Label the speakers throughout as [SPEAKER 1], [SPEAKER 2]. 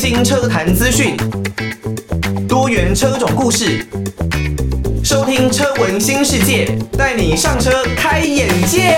[SPEAKER 1] 新车坛资讯，多元车种故事，收听车闻新世界，带你上车开眼界。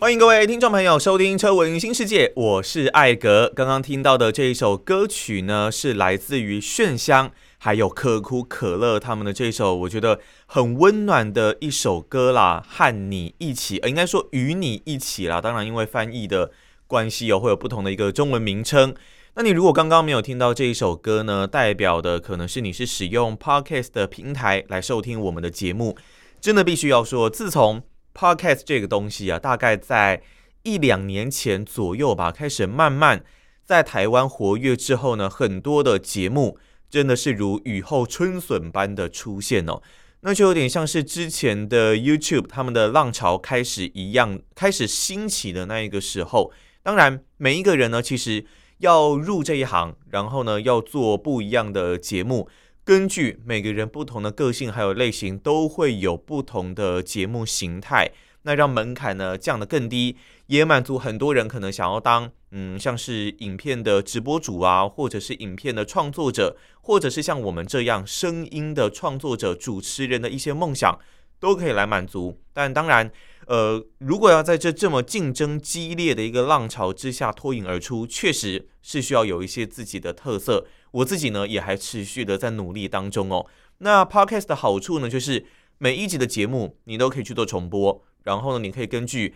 [SPEAKER 1] 欢迎各位听众朋友收听车闻新世界，我是艾格。刚刚听到的这一首歌曲呢，是来自于炫香。还有可苦可乐他们的这首，我觉得很温暖的一首歌啦，和你一起，呃，应该说与你一起啦。当然，因为翻译的关系哦，会有不同的一个中文名称。那你如果刚刚没有听到这一首歌呢，代表的可能是你是使用 Podcast 的平台来收听我们的节目。真的必须要说，自从 Podcast 这个东西啊，大概在一两年前左右吧，开始慢慢在台湾活跃之后呢，很多的节目。真的是如雨后春笋般的出现哦，那就有点像是之前的 YouTube 他们的浪潮开始一样，开始兴起的那一个时候。当然，每一个人呢，其实要入这一行，然后呢，要做不一样的节目，根据每个人不同的个性还有类型，都会有不同的节目形态。那让门槛呢降得更低，也满足很多人可能想要当。嗯，像是影片的直播主啊，或者是影片的创作者，或者是像我们这样声音的创作者、主持人的一些梦想，都可以来满足。但当然，呃，如果要在这这么竞争激烈的一个浪潮之下脱颖而出，确实是需要有一些自己的特色。我自己呢，也还持续的在努力当中哦。那 Podcast 的好处呢，就是每一集的节目你都可以去做重播，然后呢，你可以根据。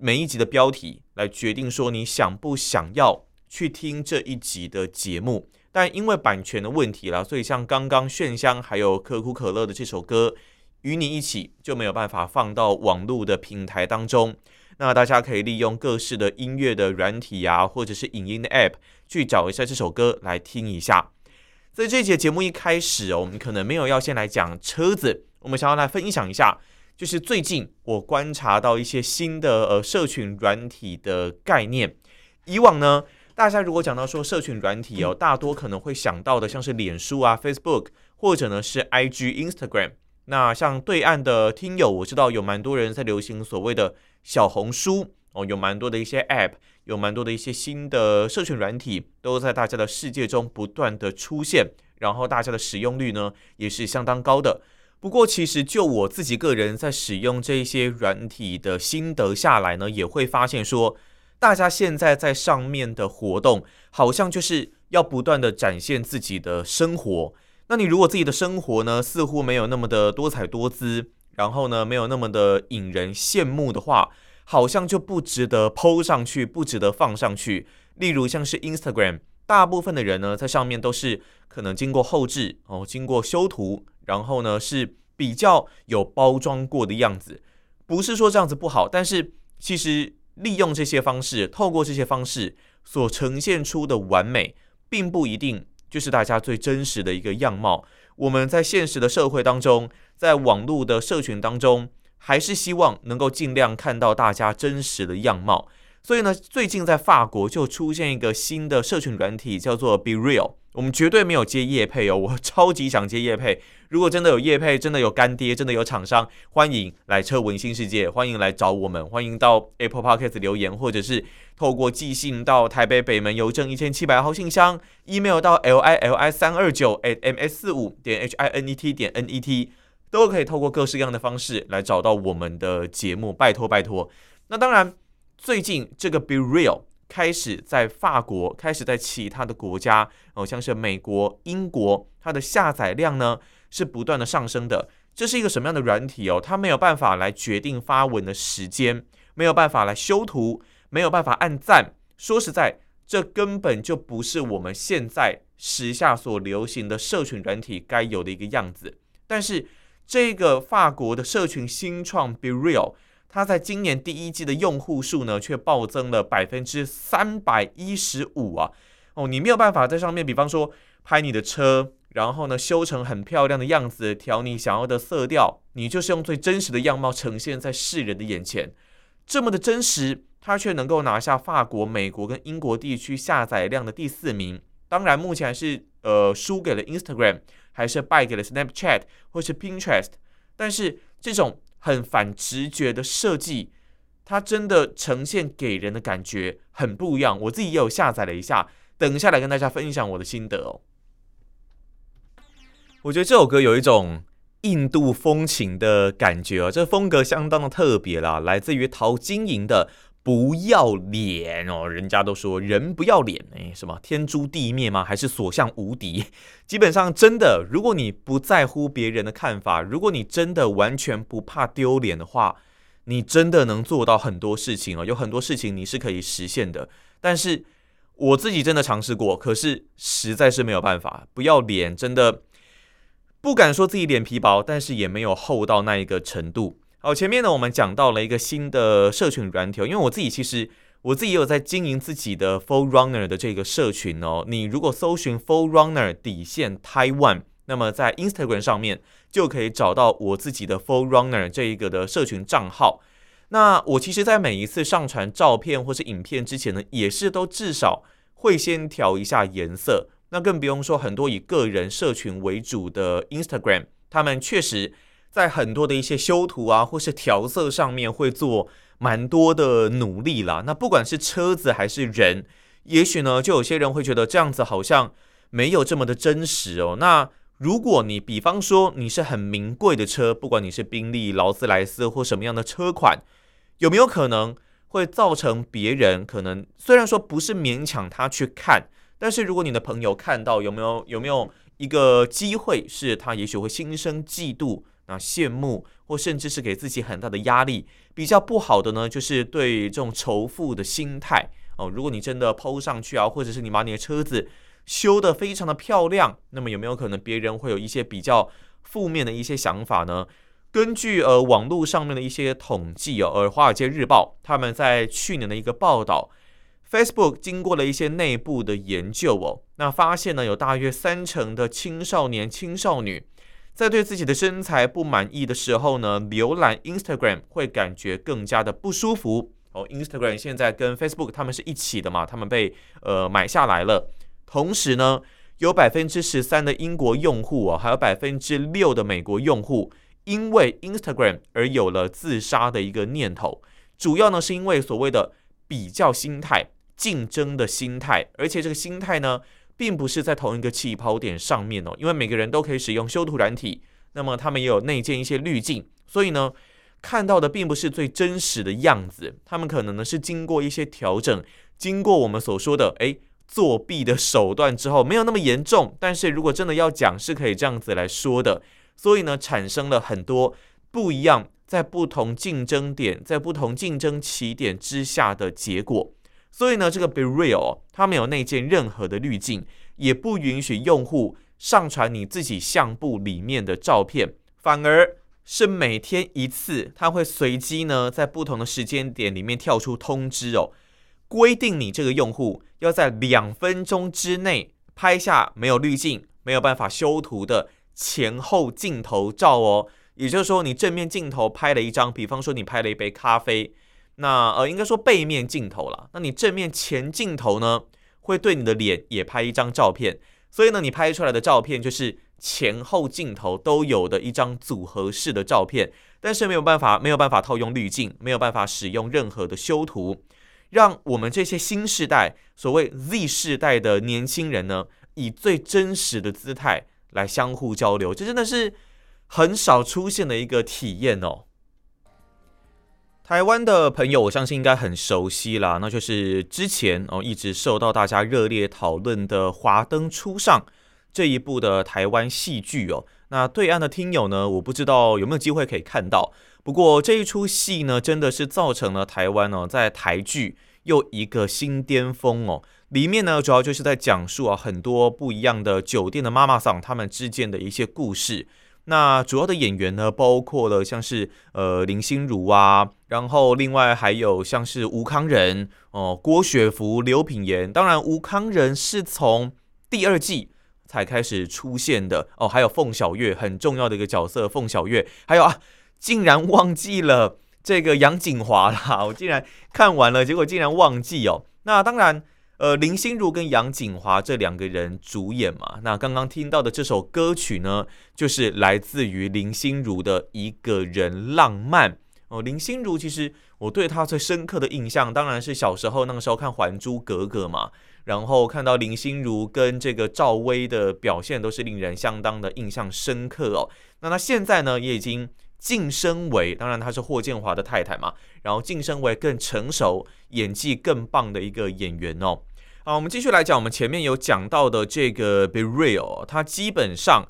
[SPEAKER 1] 每一集的标题来决定说你想不想要去听这一集的节目，但因为版权的问题啦，所以像刚刚炫香还有可口可乐的这首歌与你一起就没有办法放到网络的平台当中。那大家可以利用各式的音乐的软体啊，或者是影音的 App 去找一下这首歌来听一下。在这节节目一开始哦，我们可能没有要先来讲车子，我们想要来分享一下。就是最近我观察到一些新的呃社群软体的概念。以往呢，大家如果讲到说社群软体哦，大多可能会想到的像是脸书啊、Facebook，或者呢是 IG、Instagram。那像对岸的听友，我知道有蛮多人在流行所谓的小红书哦，有蛮多的一些 App，有蛮多的一些新的社群软体都在大家的世界中不断的出现，然后大家的使用率呢也是相当高的。不过，其实就我自己个人在使用这些软体的心得下来呢，也会发现说，大家现在在上面的活动，好像就是要不断的展现自己的生活。那你如果自己的生活呢，似乎没有那么的多彩多姿，然后呢，没有那么的引人羡慕的话，好像就不值得 PO 上去，不值得放上去。例如像是 Instagram，大部分的人呢，在上面都是可能经过后置哦，经过修图。然后呢，是比较有包装过的样子，不是说这样子不好，但是其实利用这些方式，透过这些方式所呈现出的完美，并不一定就是大家最真实的一个样貌。我们在现实的社会当中，在网络的社群当中，还是希望能够尽量看到大家真实的样貌。所以呢，最近在法国就出现一个新的社群软体，叫做 Be Real。我们绝对没有接叶配哦，我超级想接叶配。如果真的有叶配，真的有干爹，真的有厂商，欢迎来车闻新世界，欢迎来找我们，欢迎到 Apple Podcast 留言，或者是透过寄信到台北北门邮政一千七百号信箱，email 到 l i l i 三二九 at m s 四五点 h i n e t 点 n e t，都可以透过各式各样的方式来找到我们的节目，拜托拜托。那当然，最近这个 Be Real 开始在法国，开始在其他的国家，哦，像是美国、英国，它的下载量呢，是不断的上升的，这是一个什么样的软体哦？它没有办法来决定发文的时间，没有办法来修图，没有办法按赞。说实在，这根本就不是我们现在时下所流行的社群软体该有的一个样子。但是，这个法国的社群新创 BeReal，它在今年第一季的用户数呢，却暴增了百分之三百一十五啊！哦，你没有办法在上面，比方说拍你的车。然后呢，修成很漂亮的样子，调你想要的色调，你就是用最真实的样貌呈现在世人的眼前，这么的真实，它却能够拿下法国、美国跟英国地区下载量的第四名。当然，目前还是呃输给了 Instagram，还是败给了 Snapchat 或是 Pinterest。但是这种很反直觉的设计，它真的呈现给人的感觉很不一样。我自己也有下载了一下，等一下来跟大家分享我的心得哦。我觉得这首歌有一种印度风情的感觉哦，这风格相当的特别啦，来自于陶晶莹的。不要脸哦！人家都说人不要脸，哎，什么天诛地灭吗？还是所向无敌？基本上真的，如果你不在乎别人的看法，如果你真的完全不怕丢脸的话，你真的能做到很多事情哦。有很多事情你是可以实现的。但是我自己真的尝试过，可是实在是没有办法。不要脸，真的不敢说自己脸皮薄，但是也没有厚到那一个程度。好，前面呢，我们讲到了一个新的社群软体，因为我自己其实我自己也有在经营自己的 4Runner 的这个社群哦。你如果搜寻 4Runner 底线 Taiwan，那么在 Instagram 上面就可以找到我自己的 4Runner 这一个的社群账号。那我其实，在每一次上传照片或是影片之前呢，也是都至少会先调一下颜色。那更不用说很多以个人社群为主的 Instagram，他们确实。在很多的一些修图啊，或是调色上面会做蛮多的努力啦。那不管是车子还是人，也许呢，就有些人会觉得这样子好像没有这么的真实哦。那如果你比方说你是很名贵的车，不管你是宾利、劳斯莱斯或什么样的车款，有没有可能会造成别人可能虽然说不是勉强他去看，但是如果你的朋友看到，有没有有没有一个机会是他也许会心生嫉妒？那羡慕，或甚至是给自己很大的压力，比较不好的呢，就是对这种仇富的心态哦。如果你真的抛上去啊，或者是你把你的车子修得非常的漂亮，那么有没有可能别人会有一些比较负面的一些想法呢？根据呃网络上面的一些统计哦，而《华尔街日报》他们在去年的一个报道，Facebook 经过了一些内部的研究哦，那发现呢，有大约三成的青少年、青少女。在对自己的身材不满意的时候呢，浏览 Instagram 会感觉更加的不舒服。哦，Instagram 现在跟 Facebook 他们是一起的嘛，他们被呃买下来了。同时呢，有百分之十三的英国用户啊，还有百分之六的美国用户，因为 Instagram 而有了自杀的一个念头。主要呢是因为所谓的比较心态、竞争的心态，而且这个心态呢。并不是在同一个起跑点上面哦，因为每个人都可以使用修图软体，那么他们也有内建一些滤镜，所以呢，看到的并不是最真实的样子，他们可能呢是经过一些调整，经过我们所说的诶作弊的手段之后，没有那么严重，但是如果真的要讲，是可以这样子来说的，所以呢，产生了很多不一样，在不同竞争点，在不同竞争起点之下的结果。所以呢，这个 BeReal 它没有内建任何的滤镜，也不允许用户上传你自己相簿里面的照片，反而是每天一次，它会随机呢在不同的时间点里面跳出通知哦，规定你这个用户要在两分钟之内拍下没有滤镜、没有办法修图的前后镜头照哦。也就是说，你正面镜头拍了一张，比方说你拍了一杯咖啡。那呃，应该说背面镜头了。那你正面前镜头呢，会对你的脸也拍一张照片。所以呢，你拍出来的照片就是前后镜头都有的一张组合式的照片。但是没有办法，没有办法套用滤镜，没有办法使用任何的修图，让我们这些新世代，所谓 Z 世代的年轻人呢，以最真实的姿态来相互交流。这真的是很少出现的一个体验哦。台湾的朋友，我相信应该很熟悉啦，那就是之前哦一直受到大家热烈讨论的《华灯初上》这一部的台湾戏剧哦。那对岸的听友呢，我不知道有没有机会可以看到。不过这一出戏呢，真的是造成了台湾哦在台剧又一个新巅峰哦。里面呢，主要就是在讲述啊很多不一样的酒店的妈妈桑他们之间的一些故事。那主要的演员呢，包括了像是呃林心如啊，然后另外还有像是吴康仁哦、郭雪芙、刘品言。当然，吴康仁是从第二季才开始出现的哦。还有凤小岳，很重要的一个角色，凤小岳。还有啊，竟然忘记了这个杨谨华啦，我竟然看完了，结果竟然忘记哦。那当然。呃，林心如跟杨景华这两个人主演嘛，那刚刚听到的这首歌曲呢，就是来自于林心如的一个人浪漫哦，林心如其实我对她最深刻的印象，当然是小时候那个时候看《还珠格格》嘛，然后看到林心如跟这个赵薇的表现，都是令人相当的印象深刻哦。那她现在呢，也已经晋升为，当然她是霍建华的太太嘛，然后晋升为更成熟、演技更棒的一个演员哦。好，我们继续来讲，我们前面有讲到的这个 BeReal，它基本上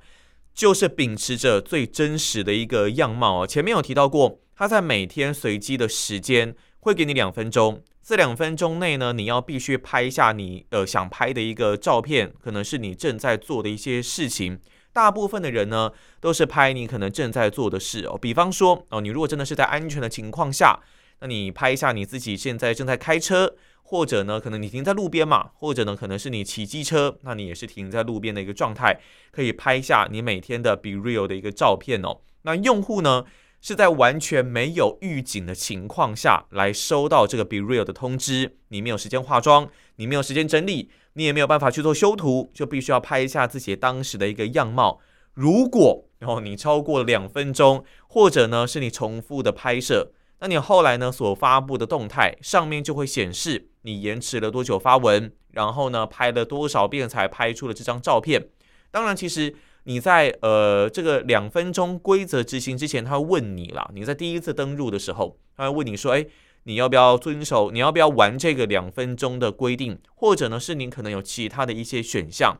[SPEAKER 1] 就是秉持着最真实的一个样貌哦。前面有提到过。它在每天随机的时间会给你两分钟，这两分钟内呢，你要必须拍一下你呃想拍的一个照片，可能是你正在做的一些事情。大部分的人呢都是拍你可能正在做的事哦，比方说哦，你如果真的是在安全的情况下，那你拍一下你自己现在正在开车，或者呢可能你停在路边嘛，或者呢可能是你骑机车，那你也是停在路边的一个状态，可以拍一下你每天的 BeReal 的一个照片哦。那用户呢？是在完全没有预警的情况下来收到这个 BeReal 的通知，你没有时间化妆，你没有时间整理，你也没有办法去做修图，就必须要拍一下自己当时的一个样貌。如果然后你超过两分钟，或者呢是你重复的拍摄，那你后来呢所发布的动态上面就会显示你延迟了多久发文，然后呢拍了多少遍才拍出了这张照片。当然，其实。你在呃这个两分钟规则执行之前，他会问你啦。你在第一次登录的时候，他会问你说：“诶，你要不要遵守？你要不要玩这个两分钟的规定？或者呢，是你可能有其他的一些选项？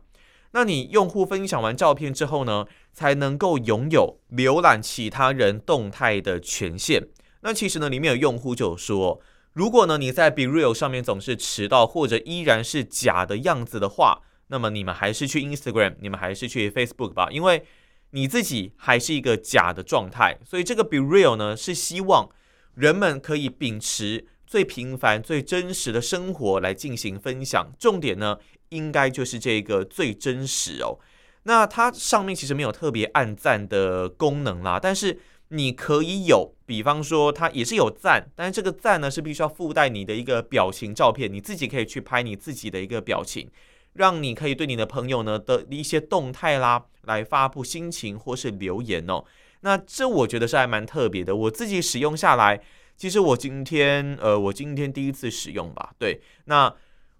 [SPEAKER 1] 那你用户分享完照片之后呢，才能够拥有浏览其他人动态的权限。那其实呢，里面有用户就说，如果呢你在 BeReal 上面总是迟到，或者依然是假的样子的话。”那么你们还是去 Instagram，你们还是去 Facebook 吧，因为你自己还是一个假的状态，所以这个 BeReal 呢是希望人们可以秉持最平凡、最真实的生活来进行分享。重点呢，应该就是这个最真实哦。那它上面其实没有特别按赞的功能啦，但是你可以有，比方说它也是有赞，但是这个赞呢是必须要附带你的一个表情照片，你自己可以去拍你自己的一个表情。让你可以对你的朋友呢的一些动态啦，来发布心情或是留言哦。那这我觉得是还蛮特别的。我自己使用下来，其实我今天呃，我今天第一次使用吧。对，那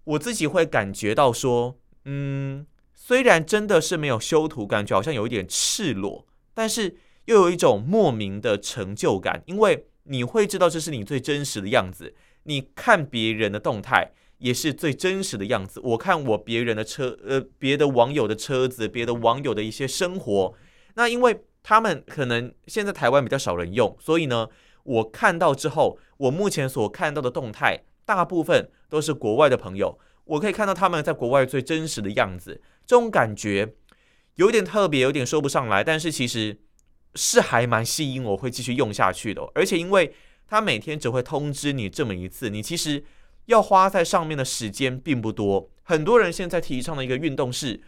[SPEAKER 1] 我自己会感觉到说，嗯，虽然真的是没有修图，感觉好像有一点赤裸，但是又有一种莫名的成就感，因为你会知道这是你最真实的样子。你看别人的动态。也是最真实的样子。我看我别人的车，呃，别的网友的车子，别的网友的一些生活。那因为他们可能现在台湾比较少人用，所以呢，我看到之后，我目前所看到的动态，大部分都是国外的朋友。我可以看到他们在国外最真实的样子，这种感觉有点特别，有点说不上来。但是其实是还蛮吸引我会继续用下去的。而且因为他每天只会通知你这么一次，你其实。要花在上面的时间并不多，很多人现在提倡的一个运动是，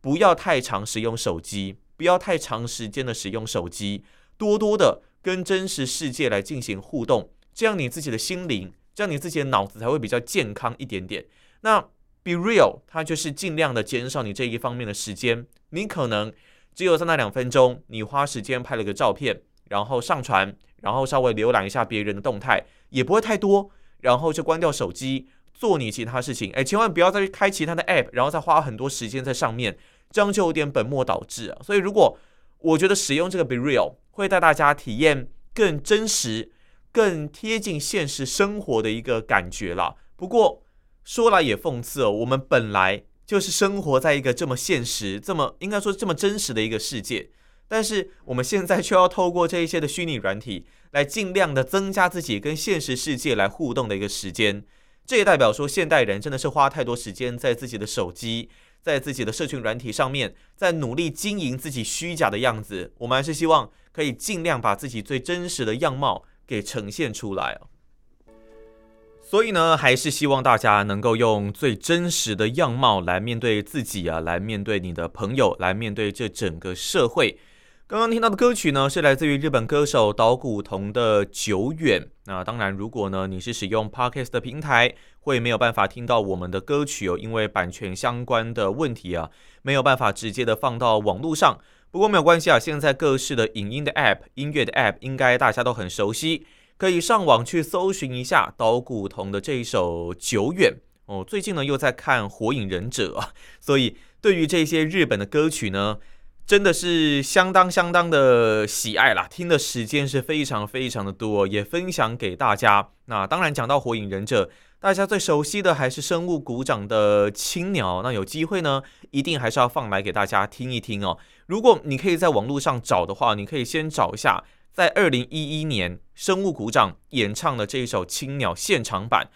[SPEAKER 1] 不要太长使用手机，不要太长时间的使用手机，多多的跟真实世界来进行互动，这样你自己的心灵，这样你自己的脑子才会比较健康一点点。那 BeReal 它就是尽量的减少你这一方面的时间，你可能只有在那两分钟，你花时间拍了个照片，然后上传，然后稍微浏览一下别人的动态，也不会太多。然后就关掉手机，做你其他事情。哎，千万不要再去开其他的 app，然后再花很多时间在上面，这样就有点本末倒置啊。所以，如果我觉得使用这个 BeReal 会带大家体验更真实、更贴近现实生活的一个感觉啦。不过说来也讽刺哦，我们本来就是生活在一个这么现实、这么应该说这么真实的一个世界。但是我们现在却要透过这一些的虚拟软体来尽量的增加自己跟现实世界来互动的一个时间，这也代表说现代人真的是花太多时间在自己的手机，在自己的社群软体上面，在努力经营自己虚假的样子。我们还是希望可以尽量把自己最真实的样貌给呈现出来。所以呢，还是希望大家能够用最真实的样貌来面对自己啊，来面对你的朋友，来面对这整个社会。刚刚听到的歌曲呢，是来自于日本歌手岛谷瞳的《久远》。那当然，如果呢你是使用 Podcast 的平台，会没有办法听到我们的歌曲哦，因为版权相关的问题啊，没有办法直接的放到网络上。不过没有关系啊，现在各式的影音的 App、音乐的 App，应该大家都很熟悉，可以上网去搜寻一下岛谷瞳的这一首《久远》哦。最近呢又在看《火影忍者》，所以对于这些日本的歌曲呢，真的是相当相当的喜爱啦，听的时间是非常非常的多，也分享给大家。那当然讲到《火影忍者》，大家最熟悉的还是生物股长的青鸟。那有机会呢，一定还是要放来给大家听一听哦。如果你可以在网络上找的话，你可以先找一下。在二零一一年，生物股长演唱的这一首《青鸟》现场版，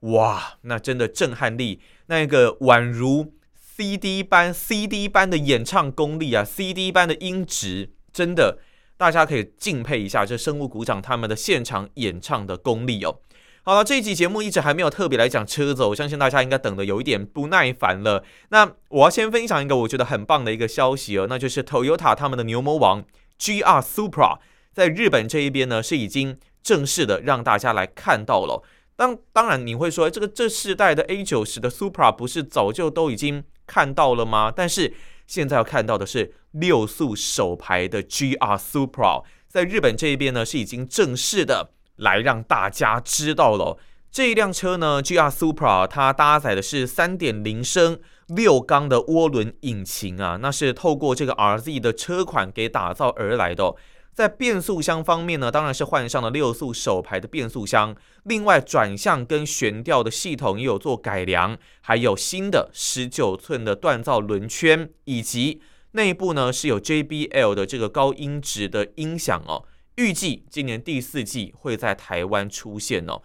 [SPEAKER 1] 哇，那真的震撼力，那个宛如 CD 般 CD 般的演唱功力啊，CD 般的音质，真的，大家可以敬佩一下这生物股长他们的现场演唱的功力哦。好了，这一集节目一直还没有特别来讲车子，我相信大家应该等得有一点不耐烦了。那我要先分享一个我觉得很棒的一个消息哦，那就是 Toyota 他们的牛魔王 GR Supra。在日本这一边呢，是已经正式的让大家来看到了。当当然你会说，这个这世代的 A 九十的 Supra 不是早就都已经看到了吗？但是现在要看到的是六速手排的 GR Supra，在日本这一边呢，是已经正式的来让大家知道了。这一辆车呢，GR Supra 它搭载的是三点零升六缸的涡轮引擎啊，那是透过这个 RZ 的车款给打造而来的。在变速箱方面呢，当然是换上了六速手排的变速箱，另外转向跟悬吊的系统也有做改良，还有新的十九寸的锻造轮圈，以及内部呢是有 JBL 的这个高音质的音响哦。预计今年第四季会在台湾出现哦。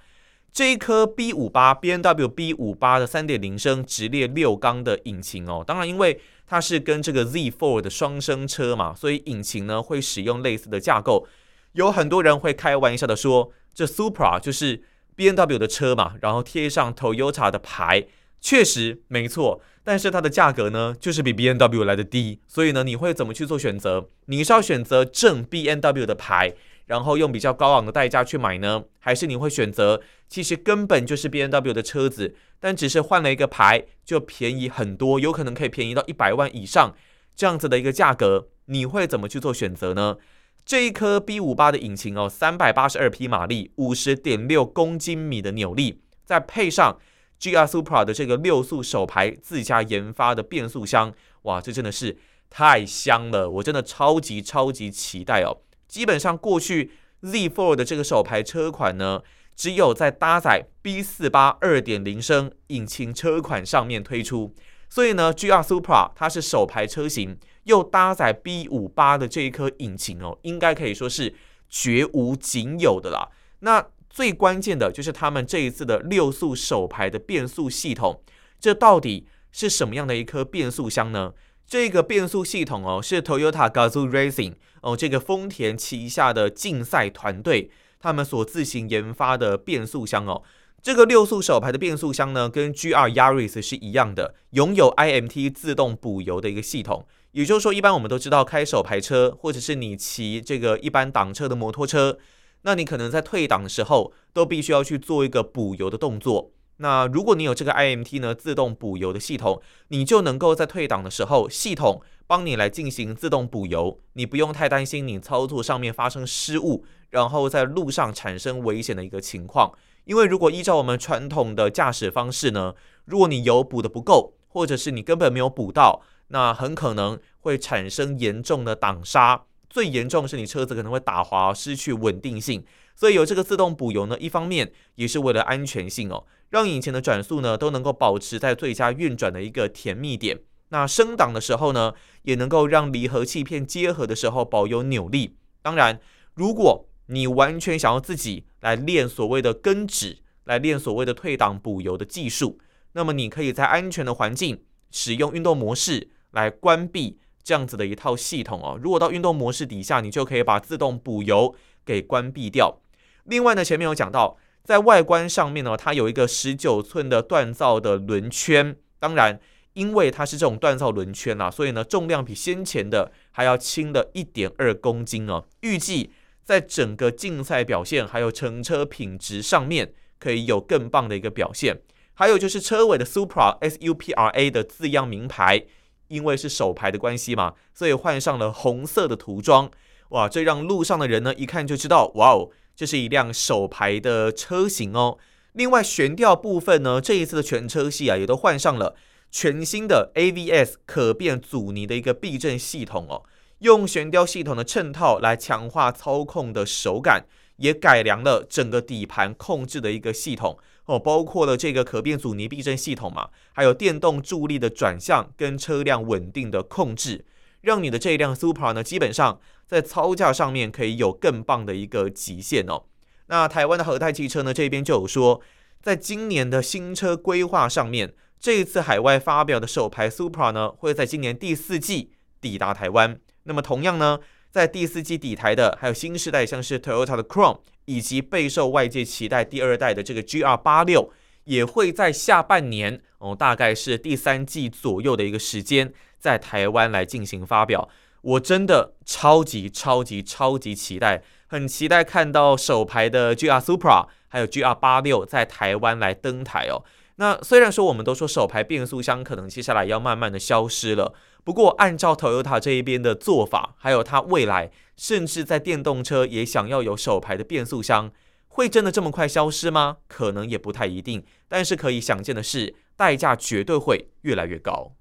[SPEAKER 1] 这一颗 B 五八 BNWB 五八的三点零升直列六缸的引擎哦，当然因为它是跟这个 Z4 的双生车嘛，所以引擎呢会使用类似的架构。有很多人会开玩笑的说，这 Supra 就是 B N W 的车嘛，然后贴上 Toyota 的牌，确实没错。但是它的价格呢，就是比 B N W 来的低，所以呢，你会怎么去做选择？你是要选择正 B N W 的牌？然后用比较高昂的代价去买呢，还是你会选择其实根本就是 BMW 的车子，但只是换了一个牌就便宜很多，有可能可以便宜到一百万以上这样子的一个价格，你会怎么去做选择呢？这一颗 B 五八的引擎哦，三百八十二匹马力，五十点六公斤米的扭力，再配上 GR Supra 的这个六速手排自家研发的变速箱，哇，这真的是太香了，我真的超级超级期待哦。基本上过去 Z4 的这个首排车款呢，只有在搭载 B48 二点零升引擎车款上面推出，所以呢，GR Supra 它是首排车型，又搭载 B58 的这一颗引擎哦，应该可以说是绝无仅有的啦。那最关键的就是他们这一次的六速手排的变速系统，这到底是什么样的一颗变速箱呢？这个变速系统哦，是 Toyota Gazoo Racing 哦，这个丰田旗下的竞赛团队他们所自行研发的变速箱哦。这个六速手排的变速箱呢，跟 GR Yaris 是一样的，拥有 IMT 自动补油的一个系统。也就是说，一般我们都知道开手排车，或者是你骑这个一般挡车的摩托车，那你可能在退档的时候，都必须要去做一个补油的动作。那如果你有这个 IMT 呢，自动补油的系统，你就能够在退档的时候，系统帮你来进行自动补油，你不用太担心你操作上面发生失误，然后在路上产生危险的一个情况。因为如果依照我们传统的驾驶方式呢，如果你油补的不够，或者是你根本没有补到，那很可能会产生严重的挡刹，最严重是你车子可能会打滑，失去稳定性。所以有这个自动补油呢，一方面也是为了安全性哦，让引擎的转速呢都能够保持在最佳运转的一个甜蜜点。那升档的时候呢，也能够让离合器片结合的时候保有扭力。当然，如果你完全想要自己来练所谓的跟指，来练所谓的退档补油的技术，那么你可以在安全的环境使用运动模式来关闭这样子的一套系统哦。如果到运动模式底下，你就可以把自动补油给关闭掉。另外呢，前面有讲到，在外观上面呢，它有一个十九寸的锻造的轮圈。当然，因为它是这种锻造轮圈啊，所以呢，重量比先前的还要轻了一点二公斤哦。预计在整个竞赛表现还有乘车品质上面，可以有更棒的一个表现。还有就是车尾的 Supra S U P R A 的字样名牌，因为是手牌的关系嘛，所以换上了红色的涂装。哇，这让路上的人呢一看就知道，哇哦。这是一辆手排的车型哦。另外悬吊部分呢，这一次的全车系啊，也都换上了全新的 AVS 可变阻尼的一个避震系统哦。用悬吊系统的衬套来强化操控的手感，也改良了整个底盘控制的一个系统哦，包括了这个可变阻尼避震系统嘛，还有电动助力的转向跟车辆稳定的控制，让你的这一辆 Super 呢，基本上在操价上面可以有更棒的一个极限哦。那台湾的和泰汽车呢，这边就有说，在今年的新车规划上面，这一次海外发表的首排 Supra 呢，会在今年第四季抵达台湾。那么同样呢，在第四季抵台的还有新世代，像是 Toyota 的 Crown，以及备受外界期待第二代的这个 GR86，也会在下半年哦，大概是第三季左右的一个时间，在台湾来进行发表。我真的超级超级超级期待，很期待看到首排的 GR Supra，还有 GR86 在台湾来登台哦。那虽然说我们都说手排变速箱可能接下来要慢慢的消失了，不过按照 Toyota 这一边的做法，还有它未来甚至在电动车也想要有手排的变速箱，会真的这么快消失吗？可能也不太一定。但是可以想见的是，代价绝对会越来越高。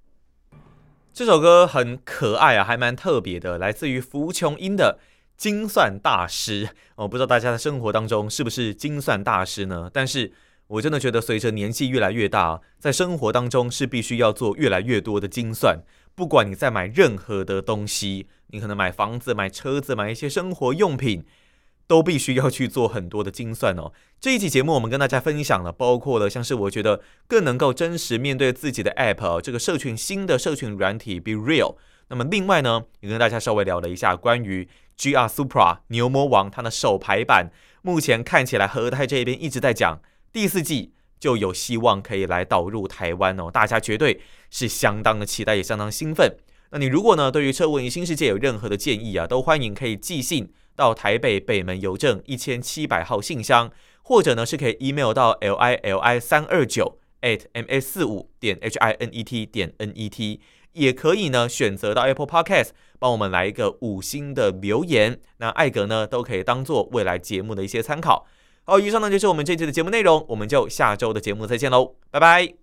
[SPEAKER 1] 这首歌很可爱啊，还蛮特别的，来自于福琼英的精算大师。我不知道大家在生活当中是不是精算大师呢？但是。我真的觉得，随着年纪越来越大，在生活当中是必须要做越来越多的精算。不管你在买任何的东西，你可能买房子、买车子、买一些生活用品，都必须要去做很多的精算哦。这一期节目，我们跟大家分享了，包括了像是我觉得更能够真实面对自己的 App 哦，这个社群新的社群软体 Be Real。那么另外呢，也跟大家稍微聊了一下关于 GR Supra 牛魔王它的首排版，目前看起来和泰这边一直在讲。第四季就有希望可以来导入台湾哦，大家绝对是相当的期待，也相当兴奋。那你如果呢，对于车闻新世界有任何的建议啊，都欢迎可以寄信到台北北门邮政一千七百号信箱，或者呢是可以 email 到 l i l i 三二九 at m s 四五点 h i n e t 点 n e t，也可以呢选择到 Apple Podcast 帮我们来一个五星的留言，那艾格呢都可以当做未来节目的一些参考。好，以上呢就是我们这期的节目内容，我们就下周的节目再见喽，拜拜。